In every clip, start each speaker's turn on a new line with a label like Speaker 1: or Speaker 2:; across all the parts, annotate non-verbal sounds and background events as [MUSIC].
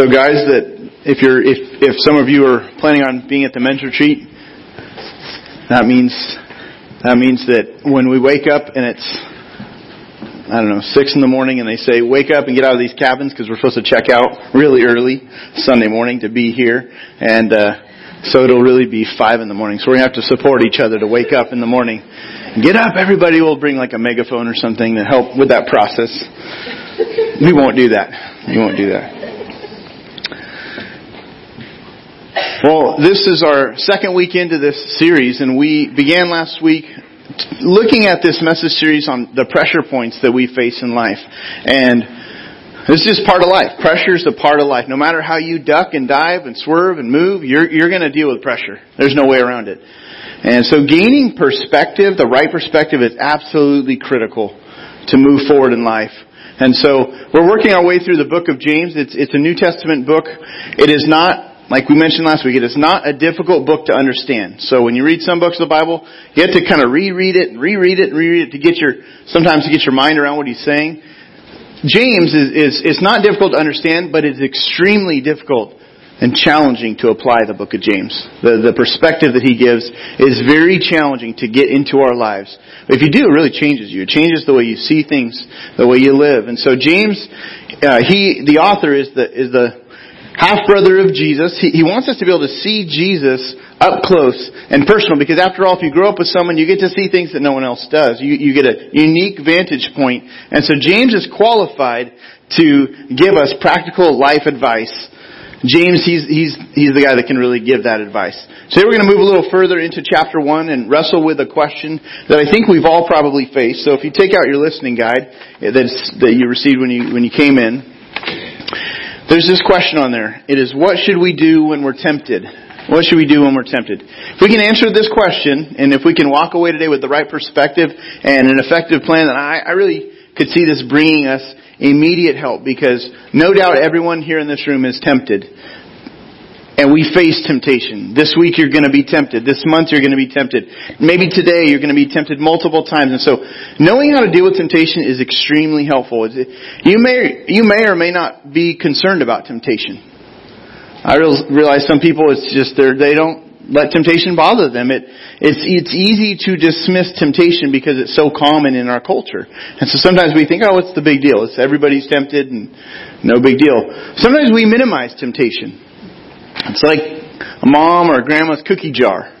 Speaker 1: So, guys, that if you're if if some of you are planning on being at the men's retreat, that means that means that when we wake up and it's I don't know six in the morning and they say wake up and get out of these cabins because we're supposed to check out really early Sunday morning to be here, and uh, so it'll really be five in the morning. So we're gonna have to support each other to wake up in the morning. Get up, everybody will bring like a megaphone or something to help with that process. We won't do that. We won't do that. Well, this is our second week into this series, and we began last week looking at this message series on the pressure points that we face in life. And this is part of life. Pressure is a part of life. No matter how you duck and dive and swerve and move, you're, you're going to deal with pressure. There's no way around it. And so gaining perspective, the right perspective is absolutely critical to move forward in life. And so we're working our way through the book of James. It's, it's a New Testament book. It is not, like we mentioned last week, it is not a difficult book to understand. So when you read some books of the Bible, you have to kind of reread it and reread it and reread it to get your, sometimes to get your mind around what he's saying. James is, is, is not difficult to understand, but it's extremely difficult and challenging to apply the book of James. The, the perspective that he gives is very challenging to get into our lives. If you do, it really changes you. It changes the way you see things, the way you live. And so James, uh, he, the author is the, is the half brother of Jesus. He, he wants us to be able to see Jesus up close and personal because after all, if you grow up with someone, you get to see things that no one else does. You, you get a unique vantage point. And so James is qualified to give us practical life advice James, he's, he's, he's the guy that can really give that advice. Today we're going to move a little further into chapter 1 and wrestle with a question that I think we've all probably faced. So if you take out your listening guide eh, that's, that you received when you, when you came in, there's this question on there. It is, what should we do when we're tempted? What should we do when we're tempted? If we can answer this question, and if we can walk away today with the right perspective and an effective plan, then I, I really could see this bringing us immediate help because no doubt everyone here in this room is tempted. And we face temptation. This week you're going to be tempted. This month you're going to be tempted. Maybe today you're going to be tempted multiple times. And so knowing how to deal with temptation is extremely helpful. You may, you may or may not be concerned about temptation. I realize some people, it's just they don't let temptation bother them. It, it's, it's easy to dismiss temptation because it's so common in our culture. And so sometimes we think, oh, what's the big deal? It's everybody's tempted and no big deal. Sometimes we minimize temptation. It's like a mom or a grandma's cookie jar.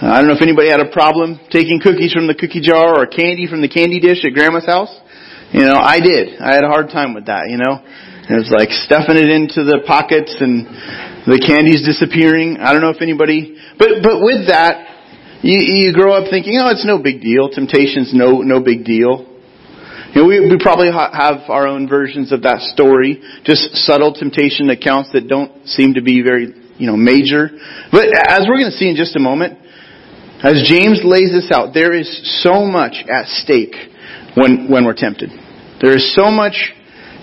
Speaker 1: Uh, I don't know if anybody had a problem taking cookies from the cookie jar or candy from the candy dish at grandma's house. You know, I did. I had a hard time with that, you know. It was like stuffing it into the pockets and the candy's disappearing. I don't know if anybody, but, but with that, you, you grow up thinking, oh, it's no big deal. Temptation's no, no big deal. We, we probably ha- have our own versions of that story, just subtle temptation accounts that don't seem to be very, you know, major. But as we're going to see in just a moment, as James lays this out, there is so much at stake when, when we're tempted. There is so much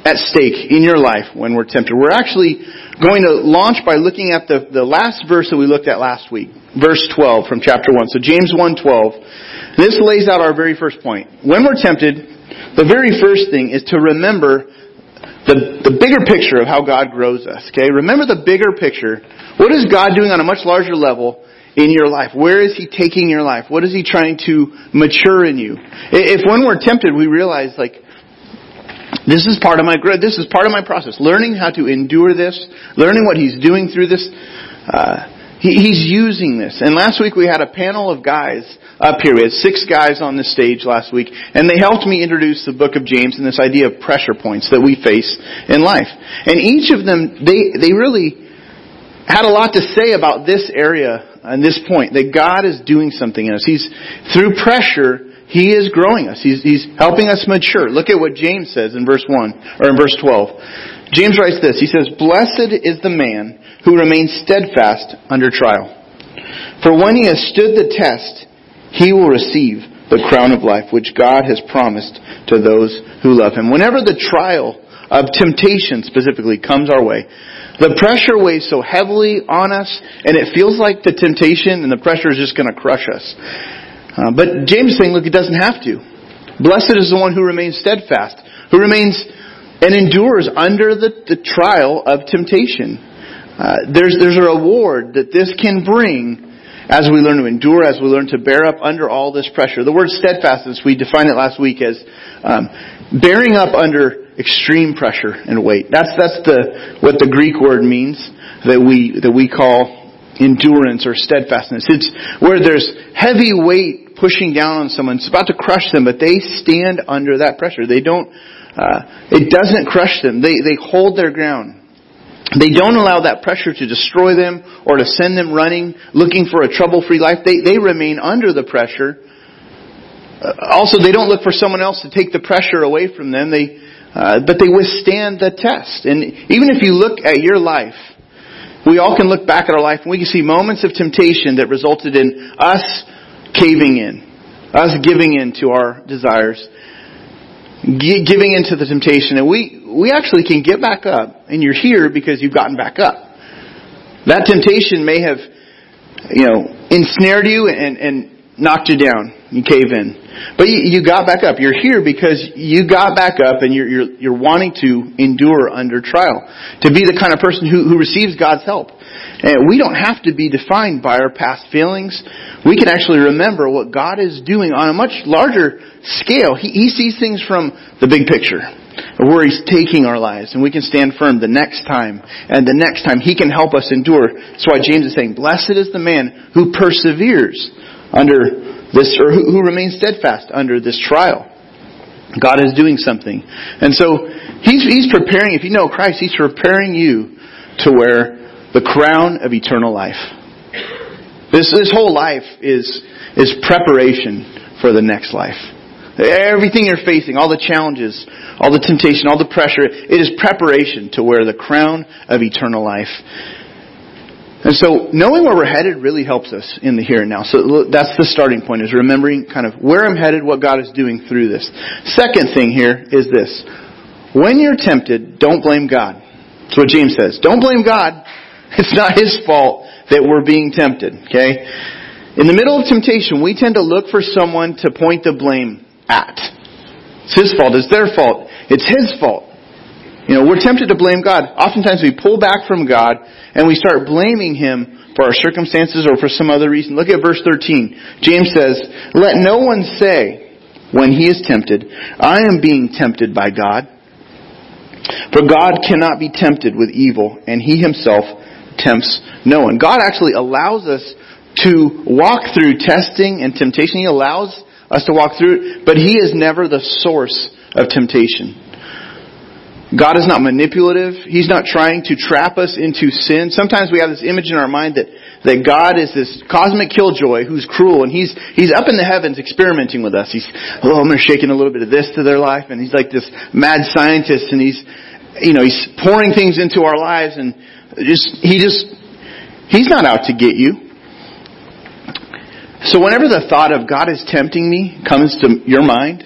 Speaker 1: at stake in your life when we're tempted. We're actually going to launch by looking at the, the last verse that we looked at last week, verse 12 from chapter 1. So James 1:12. This lays out our very first point. When we're tempted, the very first thing is to remember the, the bigger picture of how God grows us. Okay? Remember the bigger picture. What is God doing on a much larger level in your life? Where is He taking your life? What is He trying to mature in you? If when we're tempted, we realize like, this is part of my growth. This is part of my process. Learning how to endure this, learning what he's doing through this. Uh, he's using this. And last week we had a panel of guys up here. We had six guys on the stage last week, and they helped me introduce the book of James and this idea of pressure points that we face in life. And each of them, they, they really had a lot to say about this area and this point, that God is doing something in us. He's, through pressure, he is growing us. He's, he's helping us mature. Look at what James says in verse 1, or in verse 12. James writes this. He says, Blessed is the man who remains steadfast under trial. For when he has stood the test, he will receive the crown of life which God has promised to those who love him. Whenever the trial of temptation specifically comes our way, the pressure weighs so heavily on us, and it feels like the temptation and the pressure is just going to crush us. Uh, but James is saying, look, it doesn't have to. Blessed is the one who remains steadfast, who remains and endures under the, the trial of temptation. Uh, there's, there's a reward that this can bring as we learn to endure, as we learn to bear up under all this pressure. The word steadfastness, we defined it last week as um, bearing up under extreme pressure and weight. That's, that's the, what the Greek word means that we, that we call endurance or steadfastness. It's where there's heavy weight pushing down on someone. It's about to crush them, but they stand under that pressure. They don't, uh, it doesn't crush them. They, they hold their ground. They don't allow that pressure to destroy them or to send them running, looking for a trouble-free life. They, they remain under the pressure. Uh, also, they don't look for someone else to take the pressure away from them. They, uh, but they withstand the test. And even if you look at your life, we all can look back at our life and we can see moments of temptation that resulted in us caving in, us giving in to our desires, giving into the temptation, and we, we actually can get back up, and you're here because you've gotten back up. That temptation may have, you know, ensnared you and, and knocked you down. You cave in. But you, you got back up. You're here because you got back up and you're, you're, you're wanting to endure under trial. To be the kind of person who, who receives God's help. And we don't have to be defined by our past feelings. We can actually remember what God is doing on a much larger scale. He, he sees things from the big picture where He's taking our lives, and we can stand firm the next time, and the next time He can help us endure. That's why James is saying, Blessed is the man who perseveres under this, or who, who remains steadfast under this trial. God is doing something. And so, He's, He's preparing, if you know Christ, He's preparing you to wear the crown of eternal life. This, this whole life is, is preparation for the next life. Everything you're facing, all the challenges, all the temptation, all the pressure, it is preparation to wear the crown of eternal life. And so knowing where we're headed really helps us in the here and now. So that's the starting point is remembering kind of where I'm headed, what God is doing through this. Second thing here is this. When you're tempted, don't blame God. That's what James says. Don't blame God. [LAUGHS] It's not his fault that we're being tempted, okay? In the middle of temptation, we tend to look for someone to point the blame at. It's his fault. It's their fault. It's his fault. You know, we're tempted to blame God. Oftentimes we pull back from God and we start blaming Him for our circumstances or for some other reason. Look at verse 13. James says, Let no one say when he is tempted, I am being tempted by God. For God cannot be tempted with evil, and He Himself tempts no one. God actually allows us to walk through testing and temptation. He allows us to walk through it, but He is never the source of temptation. God is not manipulative. He's not trying to trap us into sin. Sometimes we have this image in our mind that, that God is this cosmic killjoy who's cruel and he's, he's up in the heavens experimenting with us. He's, oh, I'm gonna shaking a little bit of this to their life and he's like this mad scientist and he's, you know, he's pouring things into our lives and just, he just, he's not out to get you. So whenever the thought of God is tempting me comes to your mind,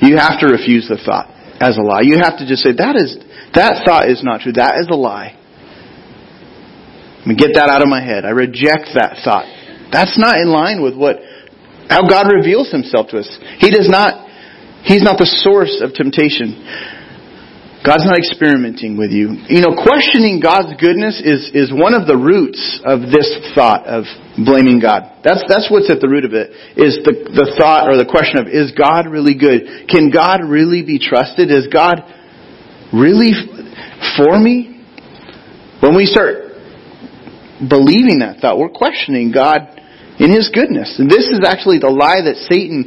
Speaker 1: you have to refuse the thought as a lie. You have to just say, that is, that thought is not true. That is a lie. Let me get that out of my head. I reject that thought. That's not in line with what, how God reveals himself to us. He does not, he's not the source of temptation. God's not experimenting with you. You know, questioning God's goodness is, is one of the roots of this thought of blaming God. That's, that's what's at the root of it, is the, the thought or the question of, is God really good? Can God really be trusted? Is God really for me? When we start believing that thought, we're questioning God in His goodness. And this is actually the lie that Satan,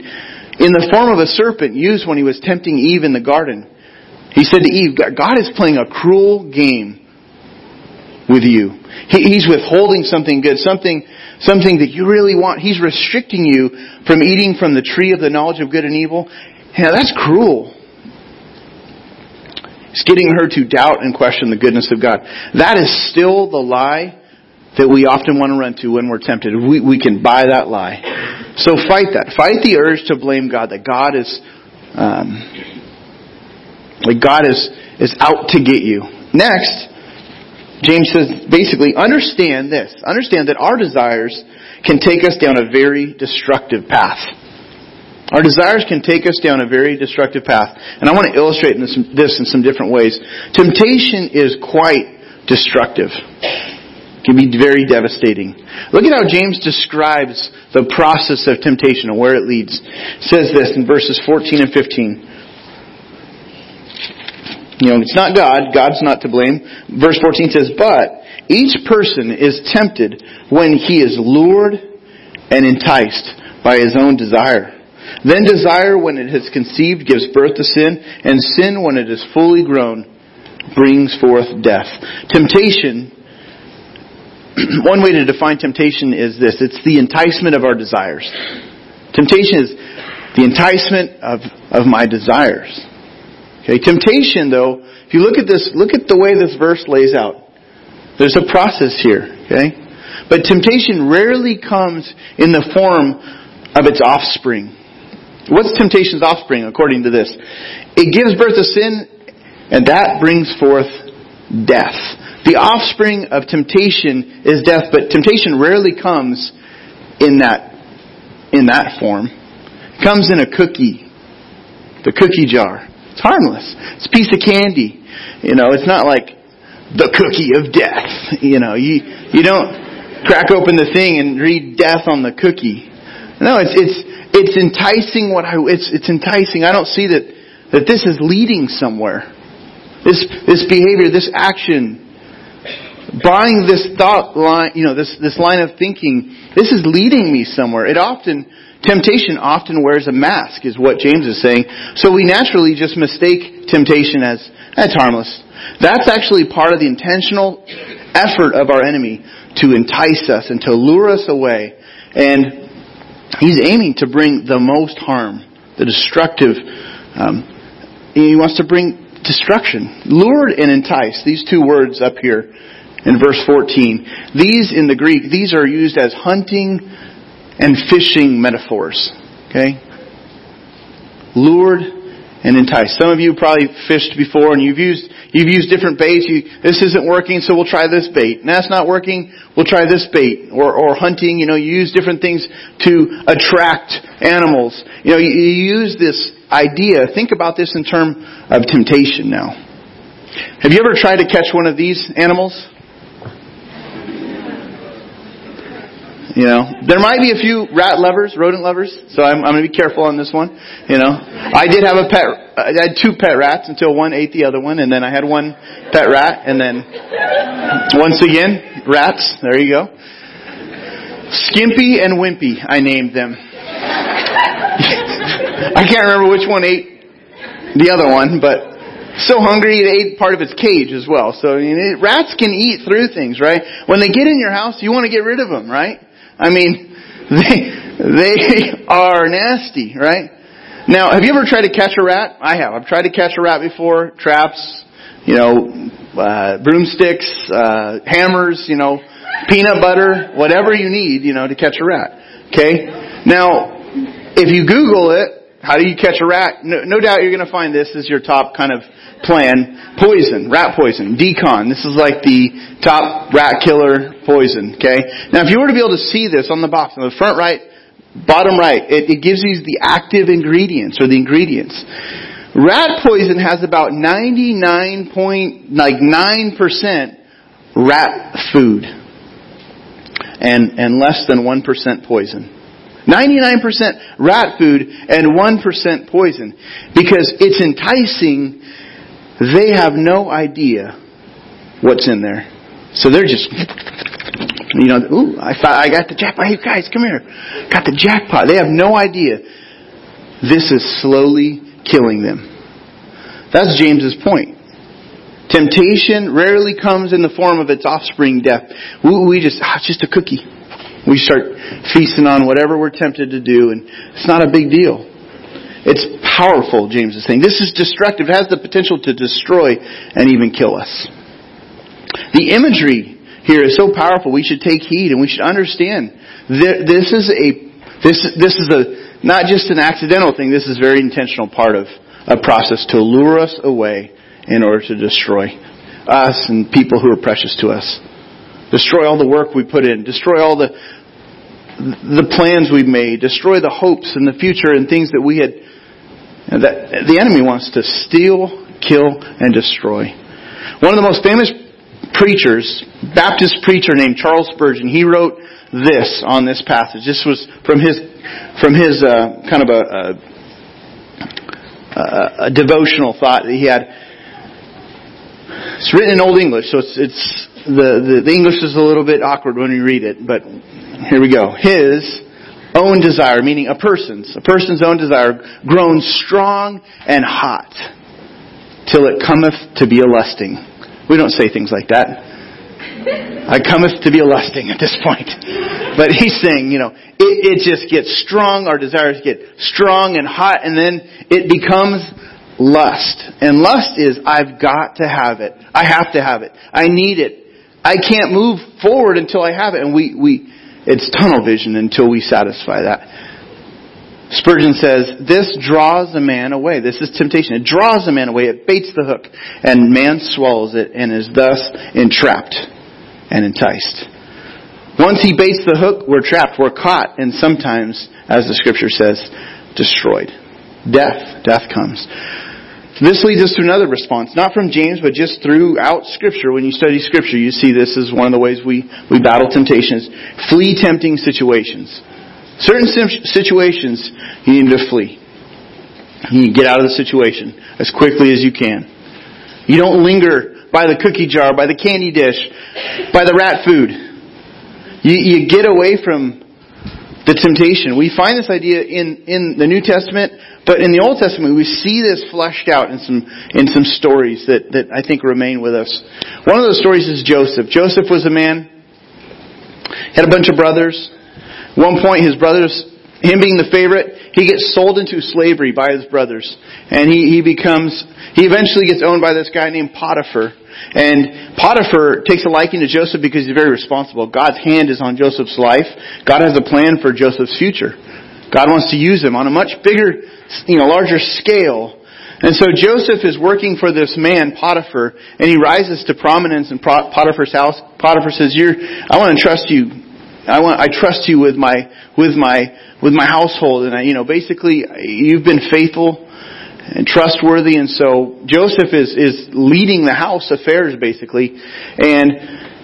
Speaker 1: in the form of a serpent, used when he was tempting Eve in the garden. He said to Eve, God is playing a cruel game with you. He's withholding something good, something, something that you really want. He's restricting you from eating from the tree of the knowledge of good and evil. Yeah, that's cruel. It's getting her to doubt and question the goodness of God. That is still the lie that we often want to run to when we're tempted. We, we can buy that lie. So fight that. Fight the urge to blame God, that God is, um, like God is, is out to get you. Next, James says basically, understand this. Understand that our desires can take us down a very destructive path. Our desires can take us down a very destructive path. And I want to illustrate this, this in some different ways. Temptation is quite destructive. It can be very devastating. Look at how James describes the process of temptation and where it leads. It says this in verses 14 and 15. You know, it's not God. God's not to blame. Verse 14 says, But each person is tempted when he is lured and enticed by his own desire. Then desire, when it has conceived, gives birth to sin, and sin, when it is fully grown, brings forth death. Temptation, [CLEARS THROAT] one way to define temptation is this it's the enticement of our desires. Temptation is the enticement of, of my desires. Okay, temptation, though, if you look at this, look at the way this verse lays out. There's a process here, okay? But temptation rarely comes in the form of its offspring. What's temptation's offspring according to this? It gives birth to sin and that brings forth death. The offspring of temptation is death, but temptation rarely comes in that, in that form. It comes in a cookie. The cookie jar. It's harmless. It's a piece of candy. You know, it's not like the cookie of death. You know, you, you don't crack open the thing and read death on the cookie. No, it's, it's, it's enticing what I, it's, it's enticing. I don't see that, that this is leading somewhere. This, this behavior, this action, buying this thought line, you know, this, this line of thinking, this is leading me somewhere. It often, temptation often wears a mask, is what James is saying. So we naturally just mistake temptation as, that's harmless. That's actually part of the intentional effort of our enemy to entice us and to lure us away. And he's aiming to bring the most harm, the destructive. Um, he wants to bring destruction. Lured and entice, these two words up here in verse 14. These in the Greek, these are used as hunting and fishing metaphors. Okay? Lured and enticed. Some of you probably fished before and you've used you've used different baits. You, this isn't working, so we'll try this bait. And that's not working, we'll try this bait. Or or hunting, you know, you use different things to attract animals. You know, you, you use this idea. Think about this in terms of temptation now. Have you ever tried to catch one of these animals? You know, there might be a few rat lovers, rodent lovers, so I'm, I'm going to be careful on this one. You know, I did have a pet. I had two pet rats until one ate the other one, and then I had one pet rat, and then once again, rats. There you go. Skimpy and Wimpy, I named them. [LAUGHS] I can't remember which one ate the other one, but so hungry it ate part of its cage as well. So you know, rats can eat through things, right? When they get in your house, you want to get rid of them, right? I mean, they, they are nasty, right? Now, have you ever tried to catch a rat? I have. I've tried to catch a rat before. Traps, you know, uh, broomsticks, uh, hammers, you know, peanut butter, whatever you need, you know, to catch a rat. Okay? Now, if you Google it, how do you catch a rat? No, no doubt you're going to find this is your top kind of plan. Poison, rat poison, d-CON. This is like the top rat killer poison, okay? Now if you were to be able to see this on the box, on the front right, bottom right, it, it gives you the active ingredients or the ingredients. Rat poison has about 99 point, like 9% rat food. And, and less than 1% poison. 99% rat food and 1% poison. Because it's enticing, they have no idea what's in there. So they're just, you know, ooh, I, got the jackpot. Hey guys, come here. Got the jackpot. They have no idea. This is slowly killing them. That's James's point. Temptation rarely comes in the form of its offspring death. We just, ah, it's just a cookie. We start feasting on whatever we're tempted to do, and it's not a big deal. It's powerful, James is saying. This is destructive. It has the potential to destroy and even kill us. The imagery here is so powerful. We should take heed and we should understand this is a this this is a not just an accidental thing. This is a very intentional part of a process to lure us away in order to destroy us and people who are precious to us. Destroy all the work we put in. Destroy all the the plans we've made, destroy the hopes and the future and things that we had, that the enemy wants to steal, kill, and destroy. One of the most famous preachers, Baptist preacher named Charles Spurgeon, he wrote this on this passage. This was from his, from his uh, kind of a, a, a, devotional thought that he had. It's written in Old English, so it's, it's the, the, the English is a little bit awkward when you read it, but here we go. His own desire, meaning a person's, a person's own desire, grown strong and hot, till it cometh to be a lusting. We don't say things like that. I cometh to be a lusting at this point. But he's saying, you know, it, it just gets strong, our desires get strong and hot, and then it becomes lust. And lust is, I've got to have it. I have to have it. I need it. I can't move forward until I have it. And we, we, it's tunnel vision until we satisfy that. Spurgeon says, this draws a man away. This is temptation. It draws a man away. It baits the hook. And man swallows it and is thus entrapped and enticed. Once he baits the hook, we're trapped. We're caught. And sometimes, as the scripture says, destroyed. Death. Death comes. This leads us to another response, not from James, but just throughout Scripture. When you study Scripture, you see this is one of the ways we, we battle temptations. Flee tempting situations. Certain situations, you need to flee. You need to get out of the situation as quickly as you can. You don't linger by the cookie jar, by the candy dish, by the rat food. You, you get away from the temptation. We find this idea in, in the New Testament, but in the Old Testament we see this fleshed out in some, in some stories that, that I think remain with us. One of those stories is Joseph. Joseph was a man, had a bunch of brothers. At one point his brothers, him being the favorite, he gets sold into slavery by his brothers. And he, he becomes, he eventually gets owned by this guy named Potiphar. And Potiphar takes a liking to Joseph because he's very responsible. God's hand is on Joseph's life. God has a plan for Joseph's future. God wants to use him on a much bigger, you know, larger scale. And so Joseph is working for this man, Potiphar, and he rises to prominence in Potiphar's house. Potiphar says, You're, I want to trust you. I want, I trust you with my, with my, with my household. And I, you know, basically, you've been faithful and trustworthy. And so Joseph is, is leading the house affairs basically. And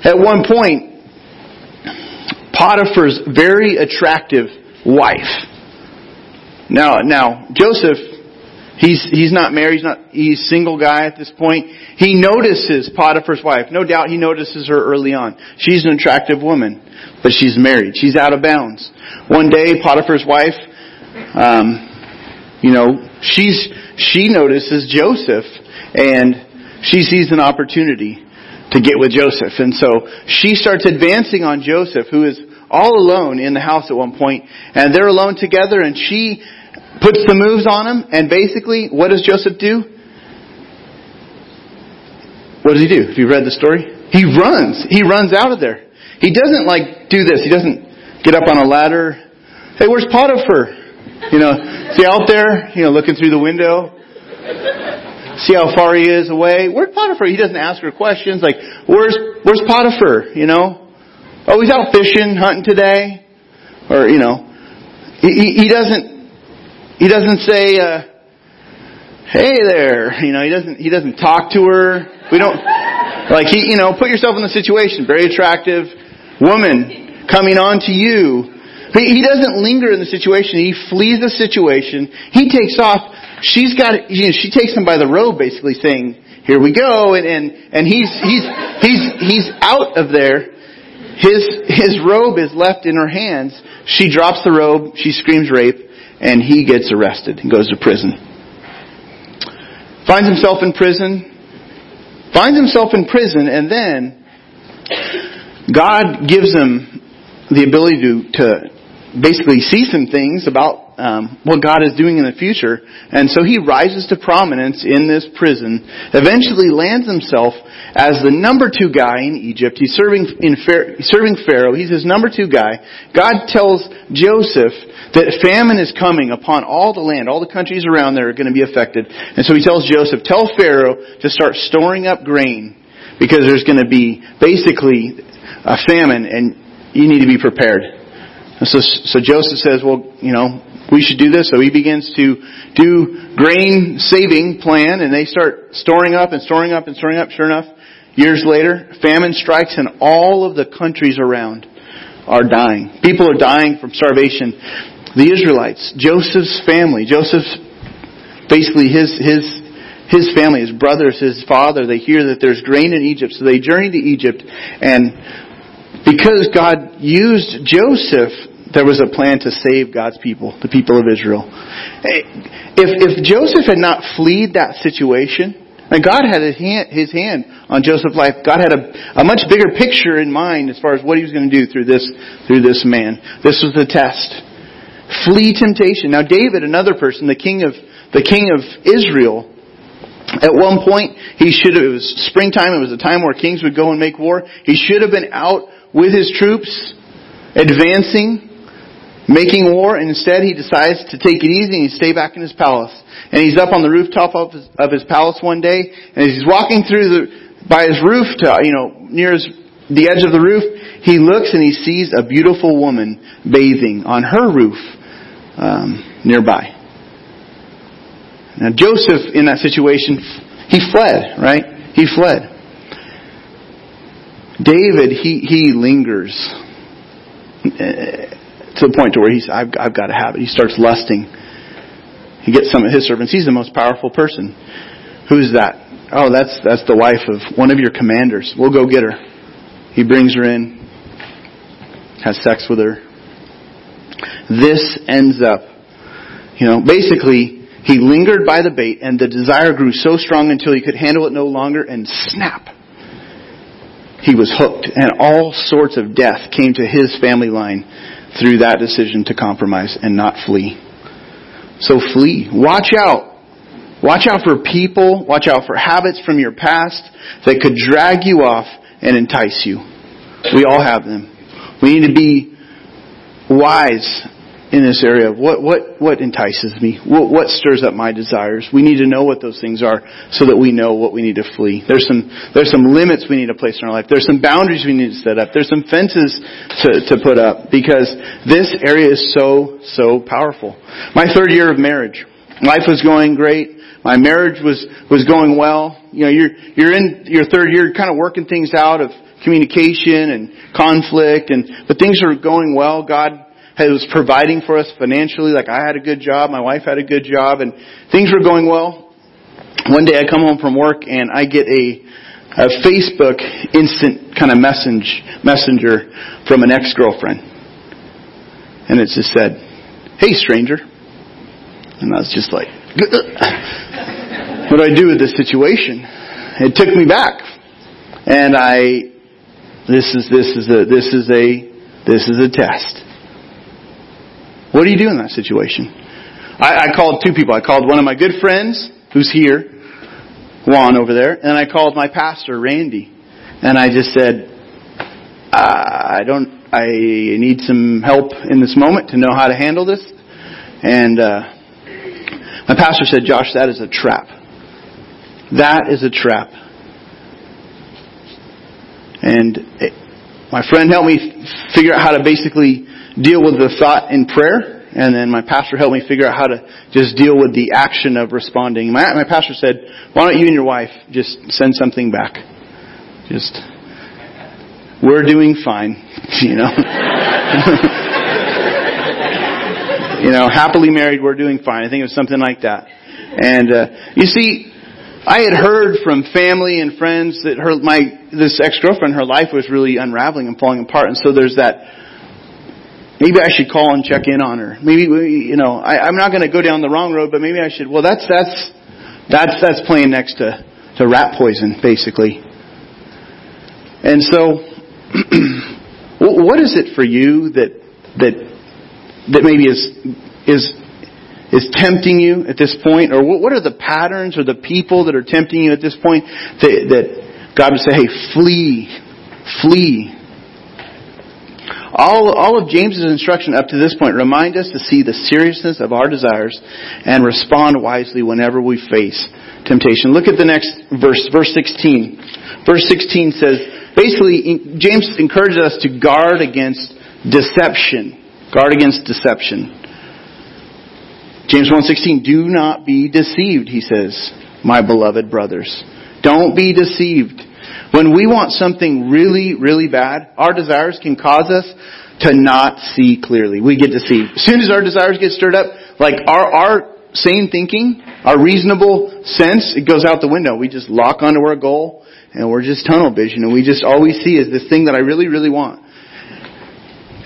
Speaker 1: at one point, Potiphar's very attractive wife. Now, now, Joseph, he's, he's not married, he's not, he's single guy at this point. He notices Potiphar's wife. No doubt he notices her early on. She's an attractive woman, but she's married. She's out of bounds. One day, Potiphar's wife, um, you know, she's, she notices Joseph and she sees an opportunity to get with Joseph. And so she starts advancing on Joseph, who is all alone in the house at one point, and they're alone together, and she puts the moves on him, and basically, what does Joseph do? What does he do? Have you read the story? He runs. He runs out of there. He doesn't like do this. He doesn't get up on a ladder. Hey, where's Potiphar? You know, see out there, you know, looking through the window. See how far he is away. Where's Potiphar? He doesn't ask her questions like, where's, where's Potiphar? You know? Oh, he's out fishing, hunting today. Or, you know, he, he doesn't, he doesn't say, uh, hey there. You know, he doesn't, he doesn't talk to her. We don't, like he, you know, put yourself in the situation. Very attractive woman coming on to you he doesn't linger in the situation. He flees the situation. He takes off. She's got, you know, she takes him by the robe basically saying, here we go. And, and, and he's, he's, he's, he's out of there. His, his robe is left in her hands. She drops the robe. She screams rape and he gets arrested and goes to prison. Finds himself in prison. Finds himself in prison and then God gives him the ability to, to basically see some things about um, what God is doing in the future, and so he rises to prominence in this prison. Eventually, lands himself as the number two guy in Egypt. He's serving in serving Pharaoh. He's his number two guy. God tells Joseph that famine is coming upon all the land. All the countries around there are going to be affected, and so he tells Joseph, "Tell Pharaoh to start storing up grain." Because there's going to be basically a famine and you need to be prepared. So, so Joseph says, well, you know, we should do this. So he begins to do grain saving plan and they start storing up and storing up and storing up. Sure enough, years later, famine strikes and all of the countries around are dying. People are dying from starvation. The Israelites, Joseph's family, Joseph's basically his, his, his family, his brothers, his father, they hear that there's grain in Egypt, so they journey to Egypt and because God used Joseph, there was a plan to save God's people, the people of Israel. If, if Joseph had not fled that situation, and God had his hand, his hand on Joseph's life. God had a, a much bigger picture in mind as far as what he was going to do through this, through this man. This was the test. Flee temptation. Now David, another person, the king of, the king of Israel, at one point, he should have, it was springtime, it was a time where kings would go and make war. He should have been out with his troops, advancing, making war, and instead he decides to take it easy and he stay back in his palace. And he's up on the rooftop of his, of his palace one day, and as he's walking through the, by his roof to, you know, near his, the edge of the roof, he looks and he sees a beautiful woman bathing on her roof, um, nearby. Now Joseph, in that situation, he fled, right? He fled. David, he, he lingers eh, to the point to where he's, I've, I've got to have it. He starts lusting. He gets some of his servants. He's the most powerful person. Who's that? Oh, that's, that's the wife of one of your commanders. We'll go get her. He brings her in, has sex with her. This ends up, you know, basically, he lingered by the bait and the desire grew so strong until he could handle it no longer and snap he was hooked, and all sorts of death came to his family line through that decision to compromise and not flee. So flee. Watch out. Watch out for people. Watch out for habits from your past that could drag you off and entice you. We all have them. We need to be wise in this area of what, what, what entices me? What, what stirs up my desires? We need to know what those things are so that we know what we need to flee. There's some, there's some limits we need to place in our life. There's some boundaries we need to set up. There's some fences to, to put up because this area is so, so powerful. My third year of marriage. Life was going great. My marriage was, was going well. You know, you're, you're in your third year kind of working things out of communication and conflict and, but things are going well. God was providing for us financially. Like I had a good job, my wife had a good job, and things were going well. One day I come home from work and I get a, a Facebook instant kind of message, messenger from an ex-girlfriend. And it just said, hey stranger. And I was just like, what do I do with this situation? It took me back. And I, this is, this is a, this is a, this is a test. What do you do in that situation? I, I called two people. I called one of my good friends, who's here, Juan over there, and I called my pastor, Randy. And I just said, I don't, I need some help in this moment to know how to handle this. And, uh, my pastor said, Josh, that is a trap. That is a trap. And it, my friend helped me figure out how to basically deal with the thought in prayer, and then my pastor helped me figure out how to just deal with the action of responding. My, my pastor said, why don't you and your wife just send something back? Just, we're doing fine, [LAUGHS] you know. [LAUGHS] you know, happily married, we're doing fine. I think it was something like that. And, uh, you see, I had heard from family and friends that her, my, this ex-girlfriend, her life was really unraveling and falling apart. And so there's that, maybe I should call and check in on her. Maybe, you know, I, I'm not going to go down the wrong road, but maybe I should. Well, that's, that's, that's, that's playing next to, to rat poison, basically. And so, [CLEARS THROAT] what is it for you that, that, that maybe is, is is tempting you at this point? Or what are the patterns or the people that are tempting you at this point that, that God would say, hey, flee, flee. All, all of James's instruction up to this point remind us to see the seriousness of our desires and respond wisely whenever we face temptation. Look at the next verse, verse 16. Verse 16 says, basically, James encourages us to guard against deception Guard against deception. James 1:16 Do not be deceived, he says, my beloved brothers. Don't be deceived. When we want something really, really bad, our desires can cause us to not see clearly. We get deceived. As soon as our desires get stirred up, like our, our sane thinking, our reasonable sense, it goes out the window. We just lock onto our goal and we're just tunnel vision and we just all we see is this thing that I really, really want.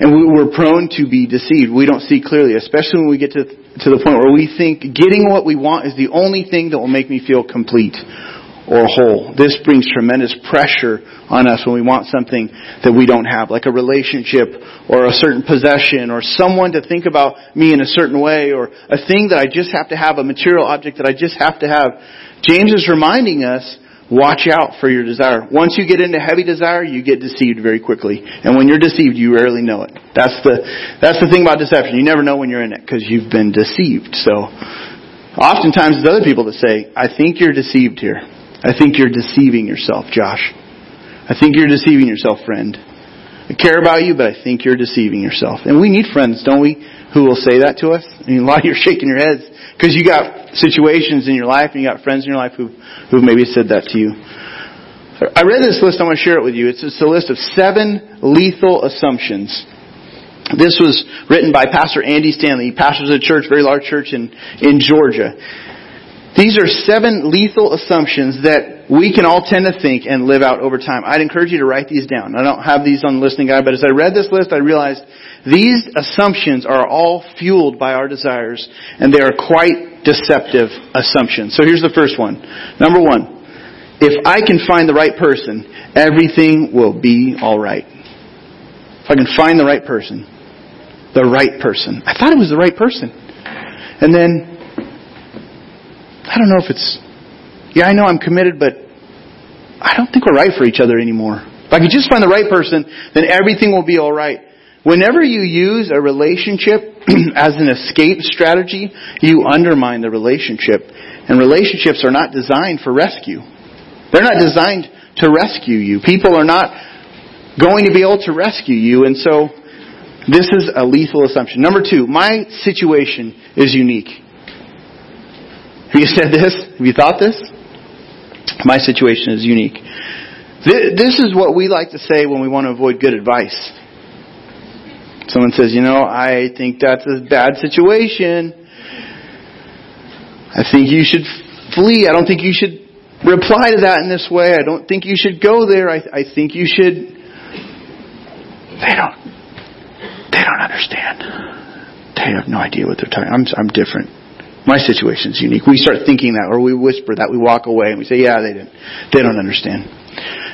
Speaker 1: And we're prone to be deceived. We don't see clearly, especially when we get to, to the point where we think getting what we want is the only thing that will make me feel complete or whole. This brings tremendous pressure on us when we want something that we don't have, like a relationship or a certain possession or someone to think about me in a certain way or a thing that I just have to have, a material object that I just have to have. James is reminding us, watch out for your desire. Once you get into heavy desire, you get deceived very quickly. And when you're deceived, you rarely know it. That's the, that's the thing about deception. You never know when you're in it because you've been deceived. So, oftentimes it's other people that say, I think you're deceived here. I think you're deceiving yourself, Josh. I think you're deceiving yourself, friend. I care about you, but I think you're deceiving yourself. And we need friends, don't we, who will say that to us? I mean, [LAUGHS] a lot of you are shaking your heads because you got situations in your life and you got friends in your life who, who maybe said that to you. I read this list. I want to share it with you. It's, a list of seven lethal assumptions. This was written by Pastor Andy Stanley. He pastors a church, very large church in, in Georgia. These are seven lethal assumptions that we can all tend to think and live out over time. I'd encourage you to write these down. I don't have these on the listening guide, but as I read this list, I realized these assumptions are all fueled by our desires, and they are quite deceptive assumptions. So here's the first one. Number one, if I can find the right person, everything will be alright. If I can find the right person, the right person. I thought it was the right person. And then don't know if it's, yeah, I know I'm committed, but I don't think we're right for each other anymore. If I could just find the right person, then everything will be alright. Whenever you use a relationship [CLEARS THROAT] as an escape strategy, you undermine the relationship. And relationships are not designed for rescue. They're not designed to rescue you. People are not going to be able to rescue you, and so this is a lethal assumption. Number two, my situation is unique. Have you said this? Have you thought this? My situation is unique. This is what we like to say when we want to avoid good advice. Someone says, you know, I think that's a bad situation. I think you should flee. I don't think you should reply to that in this way. I don't think you should go there. I, I think you should. They don't. They don't understand. They have no idea what they're talking. I'm I'm different. My situation is unique. We start thinking that, or we whisper that. We walk away and we say, "Yeah, they didn't. They don't understand."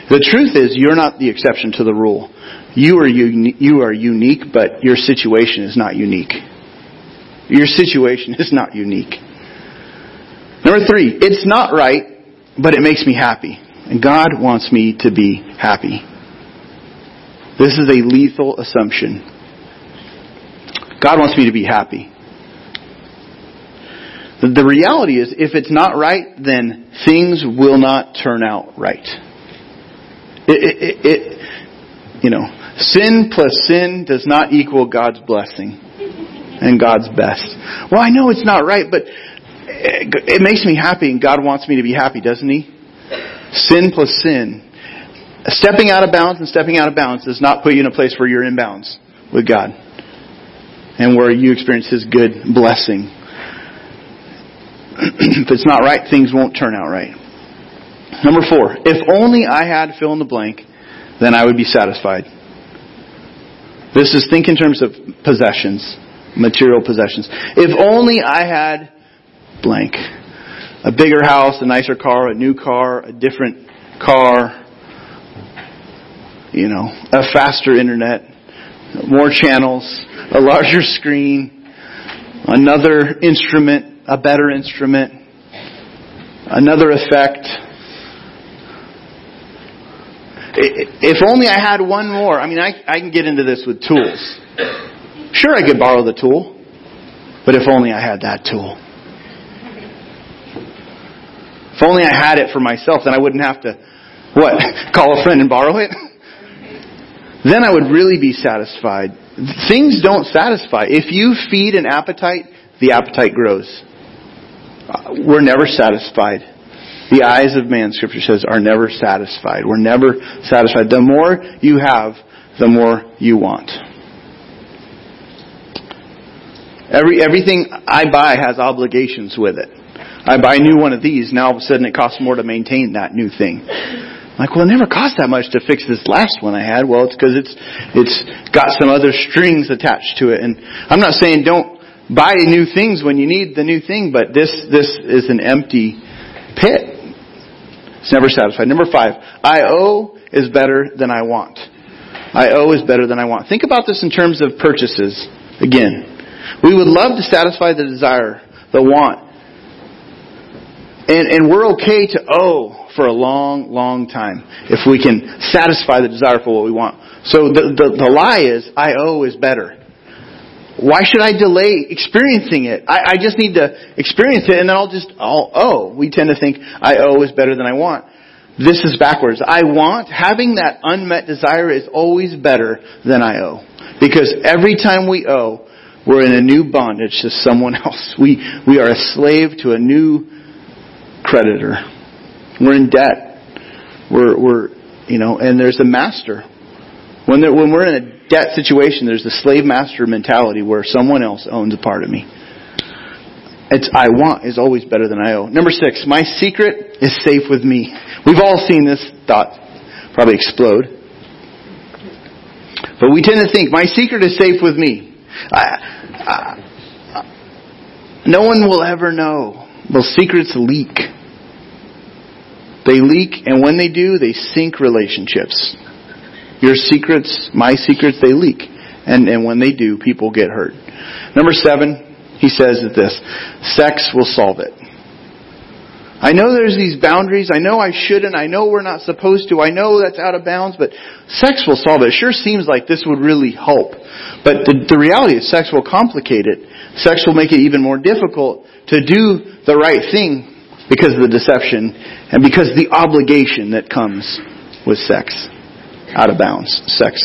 Speaker 1: The truth is, you're not the exception to the rule. You are uni- you are unique, but your situation is not unique. Your situation is not unique. Number three, it's not right, but it makes me happy, and God wants me to be happy. This is a lethal assumption. God wants me to be happy. The reality is, if it's not right, then things will not turn out right. It, it, it, you know, sin plus sin does not equal God's blessing and God's best. Well, I know it's not right, but it, it makes me happy and God wants me to be happy, doesn't He? Sin plus sin. Stepping out of bounds and stepping out of bounds does not put you in a place where you're in bounds with God and where you experience His good blessing [CLEARS THROAT] if it's not right, things won't turn out right. Number four, if only I had fill in the blank, then I would be satisfied. This is think in terms of possessions, material possessions. If only I had blank. A bigger house, a nicer car, a new car, a different car, you know, a faster internet, more channels, a larger screen, another instrument a better instrument, another effect. If only I had one more. I mean, I, I can get into this with tools. Sure, I could borrow the tool, but if only I had that tool. If only I had it for myself, then I wouldn't have to, what, [LAUGHS] call a friend and borrow it? Then I would really be satisfied things don't satisfy. If you feed an appetite, the appetite grows. We're never satisfied. The eyes of man, scripture says, are never satisfied. We're never satisfied. The more you have, the more you want. Every, everything I buy has obligations with it. I buy a new one of these, now all of a sudden it costs more to maintain that new thing. I'm like, well, it never cost that much to fix this last one I had. Well, it's because it's it's got some other strings attached to it. And I'm not saying don't buy new things when you need the new thing, but this this is an empty pit. It's never satisfied. Number five, I owe is better than I want. I owe is better than I want. Think about this in terms of purchases. Again, we would love to satisfy the desire, the want, and, and we're okay to owe for a long, long time if we can satisfy the desire for what we want. So the, the, the lie is, I owe is better. Why should I delay experiencing it? I, I just need to experience it and then I'll just, I'll owe. We tend to think I oh, owe is better than I want. This is backwards. I want, having that unmet desire is always better than I owe. Because every time we owe, we're in a new bondage to someone [LAUGHS] else. We, we are a slave to a new creditor. We're in debt. We're, we're, you know, and there's a master. When, when we're in a debt situation, there's the slave master mentality where someone else owns a part of me. It's I want is always better than I owe. Number six, my secret is safe with me. We've all seen this thought probably explode. But we tend to think my secret is safe with me. I, I, no one will ever know. Well, secrets leak. They leak, and when they do, they sink relationships. Your secrets, my secrets, they leak. And, and when they do, people get hurt. Number seven, he says that this, sex will solve it. I know there's these boundaries. I know I shouldn't. I know we're not supposed to. I know that's out of bounds, but sex will solve it. It sure seems like this would really help. But the, the reality is sex will complicate it. Sex will make it even more difficult to do the right thing because of the deception and because the obligation that comes with sex out of bounds, sex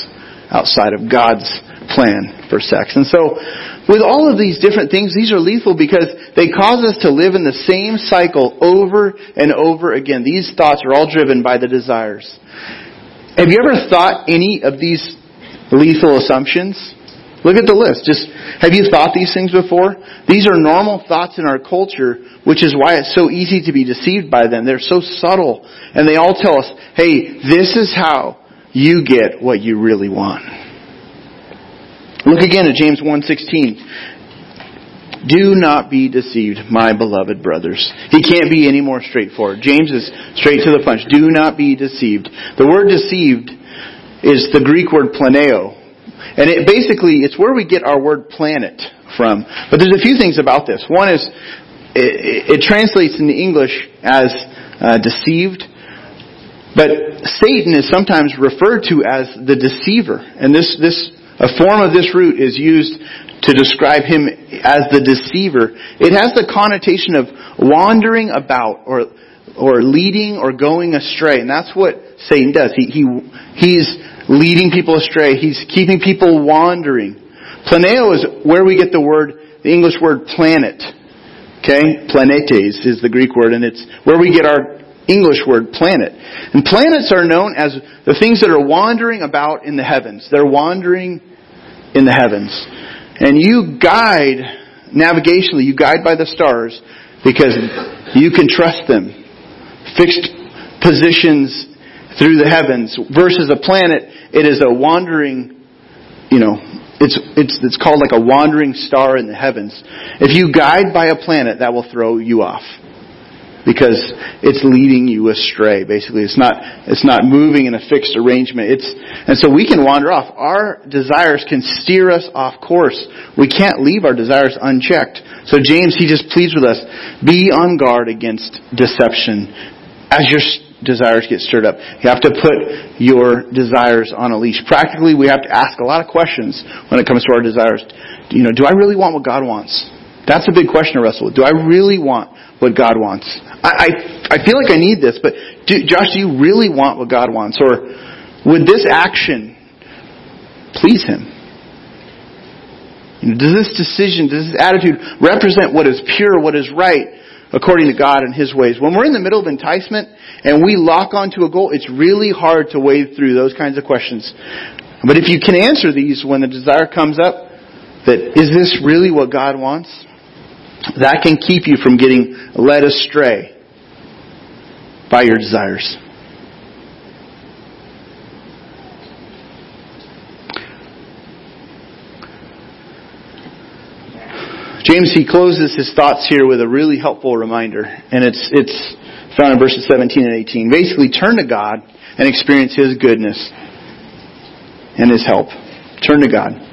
Speaker 1: outside of God's plan for sex. And so, with all of these different things, these are lethal because they cause us to live in the same cycle over and over again. These thoughts are all driven by the desires. Have you ever thought any of these lethal assumptions? Look at the list. Just have you thought these things before? These are normal thoughts in our culture, which is why it's so easy to be deceived by them. They're so subtle, and they all tell us, "Hey, this is how you get what you really want." Look again at James 1:16. Do not be deceived, my beloved brothers. He can't be any more straightforward. James is straight to the punch. Do not be deceived. The word deceived is the Greek word planeo, and it basically, it's where we get our word planet from. But there's a few things about this. One is, it, it translates in English as uh, deceived, but Satan is sometimes referred to as the deceiver. And this, this, a form of this root is used to describe him as the deceiver. It has the connotation of wandering about or or leading or going astray. And that's what Satan does. He, he, he's leading people astray. He's keeping people wandering. Planeo is where we get the word, the English word planet. Okay? Planetes is the Greek word, and it's where we get our English word planet. And planets are known as the things that are wandering about in the heavens. They're wandering in the heavens. And you guide, navigationally, you guide by the stars because you can trust them. Fixed positions through the heavens versus a planet, it is a wandering, you know, it's, it's, it's called like a wandering star in the heavens. If you guide by a planet, that will throw you off. Because it's leading you astray, basically. It's not, it's not moving in a fixed arrangement. It's, and so we can wander off. Our desires can steer us off course. We can't leave our desires unchecked. So James, he just pleads with us, be on guard against deception as your desires get stirred up. You have to put your desires on a leash. Practically, we have to ask a lot of questions when it comes to our desires. You know, do I really want what God wants? That's a big question to wrestle with. Do I really want what God wants? I, I, I feel like I need this, but do, Josh, do you really want what God wants? Or would this action please Him? Does this decision, does this attitude represent what is pure, what is right, according to God and His ways? When we're in the middle of enticement and we lock onto a goal, it's really hard to wade through those kinds of questions. But if you can answer these when the desire comes up, that is this really what God wants? That can keep you from getting led astray by your desires. James, he closes his thoughts here with a really helpful reminder, and it's, it's found in verses 17 and 18. Basically, turn to God and experience His goodness and His help. Turn to God.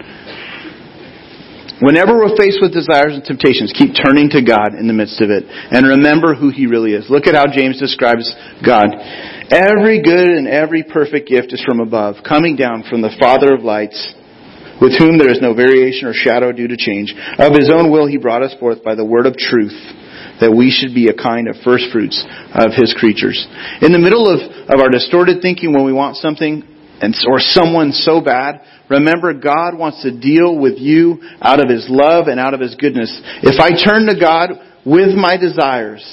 Speaker 1: Whenever we're faced with desires and temptations, keep turning to God in the midst of it and remember who He really is. Look at how James describes God. Every good and every perfect gift is from above, coming down from the Father of lights with whom there is no variation or shadow due to change. Of his own will he brought us forth by the word of truth, that we should be a kind of first fruits of his creatures. In the middle of, of our distorted thinking when we want something and, or someone so bad, remember God wants to deal with you out of his love and out of his goodness. If I turn to God with my desires,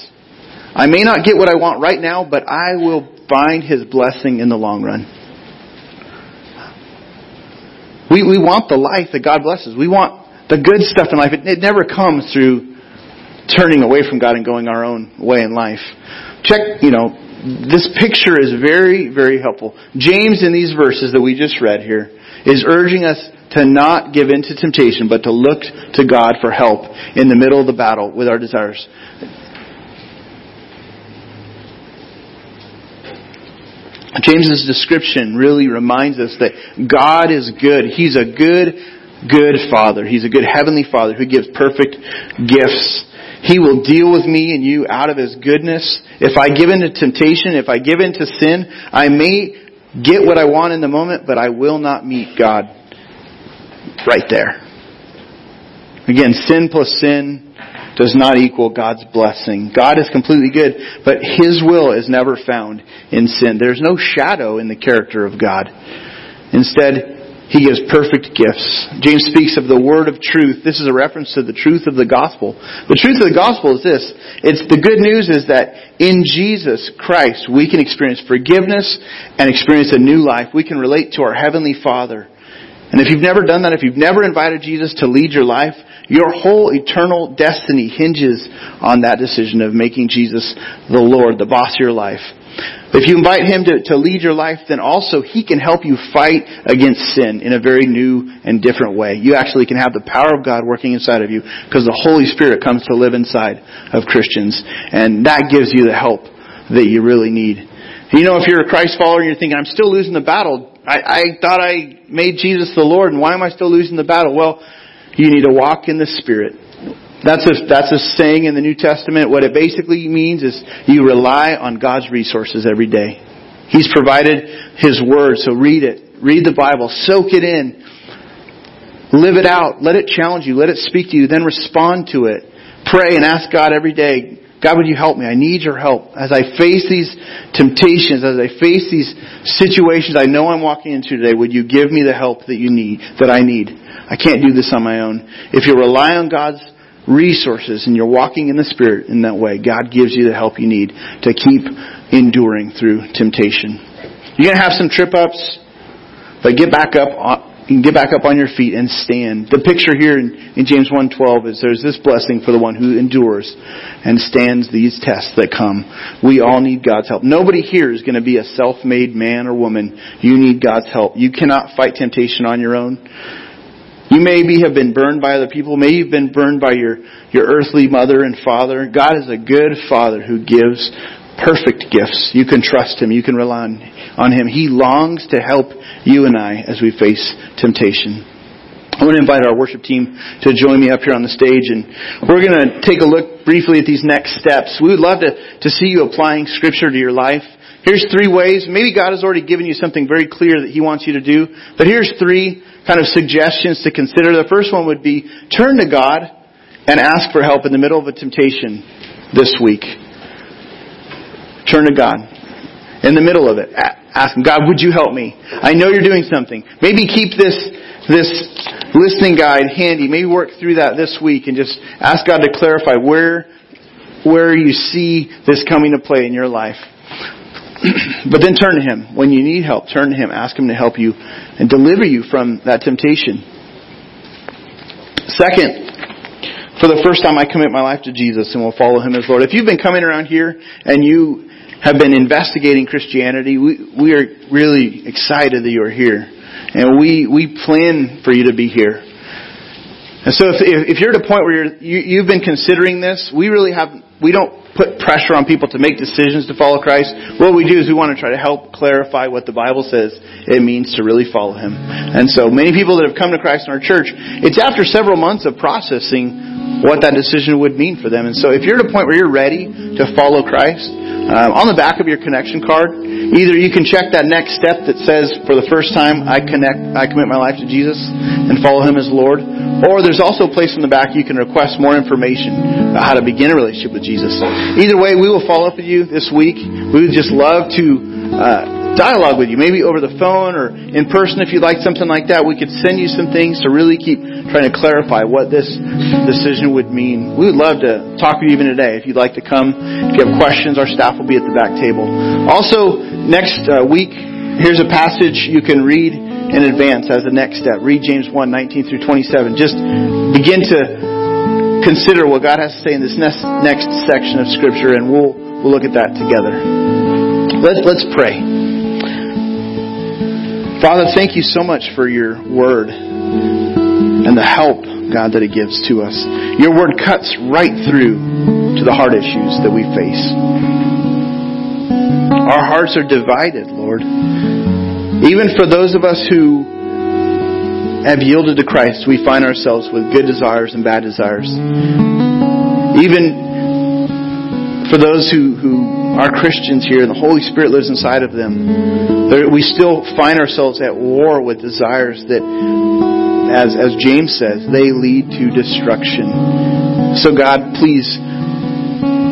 Speaker 1: I may not get what I want right now, but I will find his blessing in the long run. We, we want the life that God blesses. We want the good stuff in life. It, it never comes through turning away from God and going our own way in life. Check, you know, this picture is very, very helpful. James in these verses that we just read here is urging us to not give in to temptation, but to look to God for help in the middle of the battle with our desires. James's description really reminds us that God is good. He's a good, good Father. He's a good Heavenly Father who gives perfect gifts. He will deal with me and you out of His goodness. If I give in to temptation, if I give in to sin, I may get what I want in the moment, but I will not meet God right there. Again, sin plus sin does not equal God's blessing. God is completely good, but His will is never found in sin. There's no shadow in the character of God. Instead, He gives perfect gifts. James speaks of the word of truth. This is a reference to the truth of the gospel. The truth of the gospel is this. It's the good news is that in Jesus Christ we can experience forgiveness and experience a new life. We can relate to our Heavenly Father. And if you've never done that, if you've never invited Jesus to lead your life, your whole eternal destiny hinges on that decision of making Jesus the Lord, the boss of your life. If you invite Him to, to lead your life, then also He can help you fight against sin in a very new and different way. You actually can have the power of God working inside of you because the Holy Spirit comes to live inside of Christians. And that gives you the help that you really need. You know, if you're a Christ follower and you're thinking, I'm still losing the battle, I, I thought I made Jesus the Lord, and why am I still losing the battle? Well, you need to walk in the Spirit. That's a, that's a saying in the New Testament. What it basically means is you rely on God's resources every day. He's provided His Word, so read it. Read the Bible. Soak it in. Live it out. Let it challenge you. Let it speak to you. Then respond to it. Pray and ask God every day, God, would you help me? I need your help. As I face these temptations, as I face these situations I know I'm walking into today, would you give me the help that you need, that I need? I can't do this on my own. If you rely on God's resources and you're walking in the Spirit in that way, God gives you the help you need to keep enduring through temptation. You're going to have some trip ups, but get back up can get back up on your feet and stand. The picture here in, in James 1.12 is there's this blessing for the one who endures and stands these tests that come. We all need God's help. Nobody here is going to be a self-made man or woman. You need God's help. You cannot fight temptation on your own. You maybe have been burned by other people. Maybe you've been burned by your, your earthly mother and father. God is a good father who gives perfect gifts. You can trust Him. You can rely on, on Him. He longs to help you and I as we face temptation. I want to invite our worship team to join me up here on the stage and we're going to take a look briefly at these next steps. We would love to, to see you applying scripture to your life. Here's three ways. Maybe God has already given you something very clear that He wants you to do, but here's three kind of suggestions to consider. The first one would be turn to God and ask for help in the middle of a temptation this week. Turn to God. In the middle of it, ask Him, God, would you help me? I know you're doing something. Maybe keep this, this listening guide handy. Maybe work through that this week and just ask God to clarify where, where you see this coming to play in your life. [CLEARS THROAT] but then turn to Him. When you need help, turn to Him. Ask Him to help you and deliver you from that temptation. Second, for the first time I commit my life to Jesus and will follow Him as Lord. If you've been coming around here and you have been investigating Christianity, we, we are really excited that you are here. And we, we plan for you to be here. And so if, if you're at a point where you're, you, you've been considering this, we really have, we don't put pressure on people to make decisions to follow Christ. What we do is we want to try to help clarify what the Bible says it means to really follow Him. And so many people that have come to Christ in our church, it's after several months of processing what that decision would mean for them. And so if you're at a point where you're ready to follow Christ, um, on the back of your connection card, either you can check that next step that says, for the first time, I connect, I commit my life to Jesus and follow Him as Lord. Or there's also a place in the back you can request more information about how to begin a relationship with Jesus. Either way, we will follow up with you this week. We would just love to uh, dialogue with you, maybe over the phone or in person if you'd like something like that. We could send you some things to really keep trying to clarify what this decision would mean. We would love to talk with you even today. If you'd like to come, if you have questions, our staff will be at the back table. Also, next uh, week, here's a passage you can read in advance as a next step. Read James 1, 19 through 27. Just begin to consider what God has to say in this next, next section of Scripture, and we'll, we'll look at that together. Let's, let's pray. Father, thank you so much for your word and the help, God, that it gives to us. Your word cuts right through to the heart issues that we face. Our hearts are divided, Lord. Even for those of us who have yielded to Christ, we find ourselves with good desires and bad desires. Even for those who, who are Christians here and the Holy Spirit lives inside of them, we still find ourselves at war with desires that, as, as James says, they lead to destruction. So God, please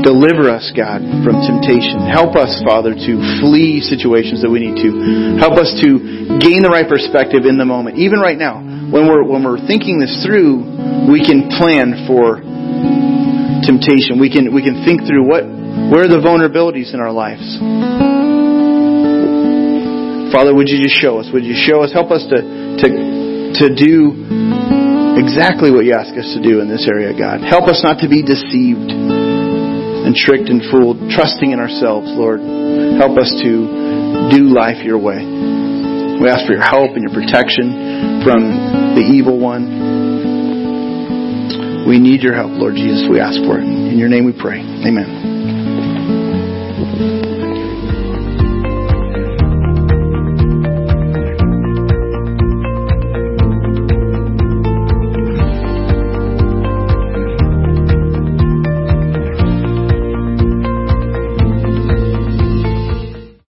Speaker 1: deliver us, God, from temptation. Help us, Father, to flee situations that we need to. Help us to gain the right perspective in the moment. Even right now, when we're, when we're thinking this through, we can plan for temptation. We can, we can think through what, where are the vulnerabilities in our lives? Father, would you just show us? Would you show us? Help us to, to, to do exactly what you ask us to do in this area, God. Help us not to be deceived and tricked and fooled, trusting in ourselves, Lord. Help us to do life your way. We ask for your help and your protection from the evil one. We need your help, Lord Jesus. We ask for it. In your name we pray. Amen.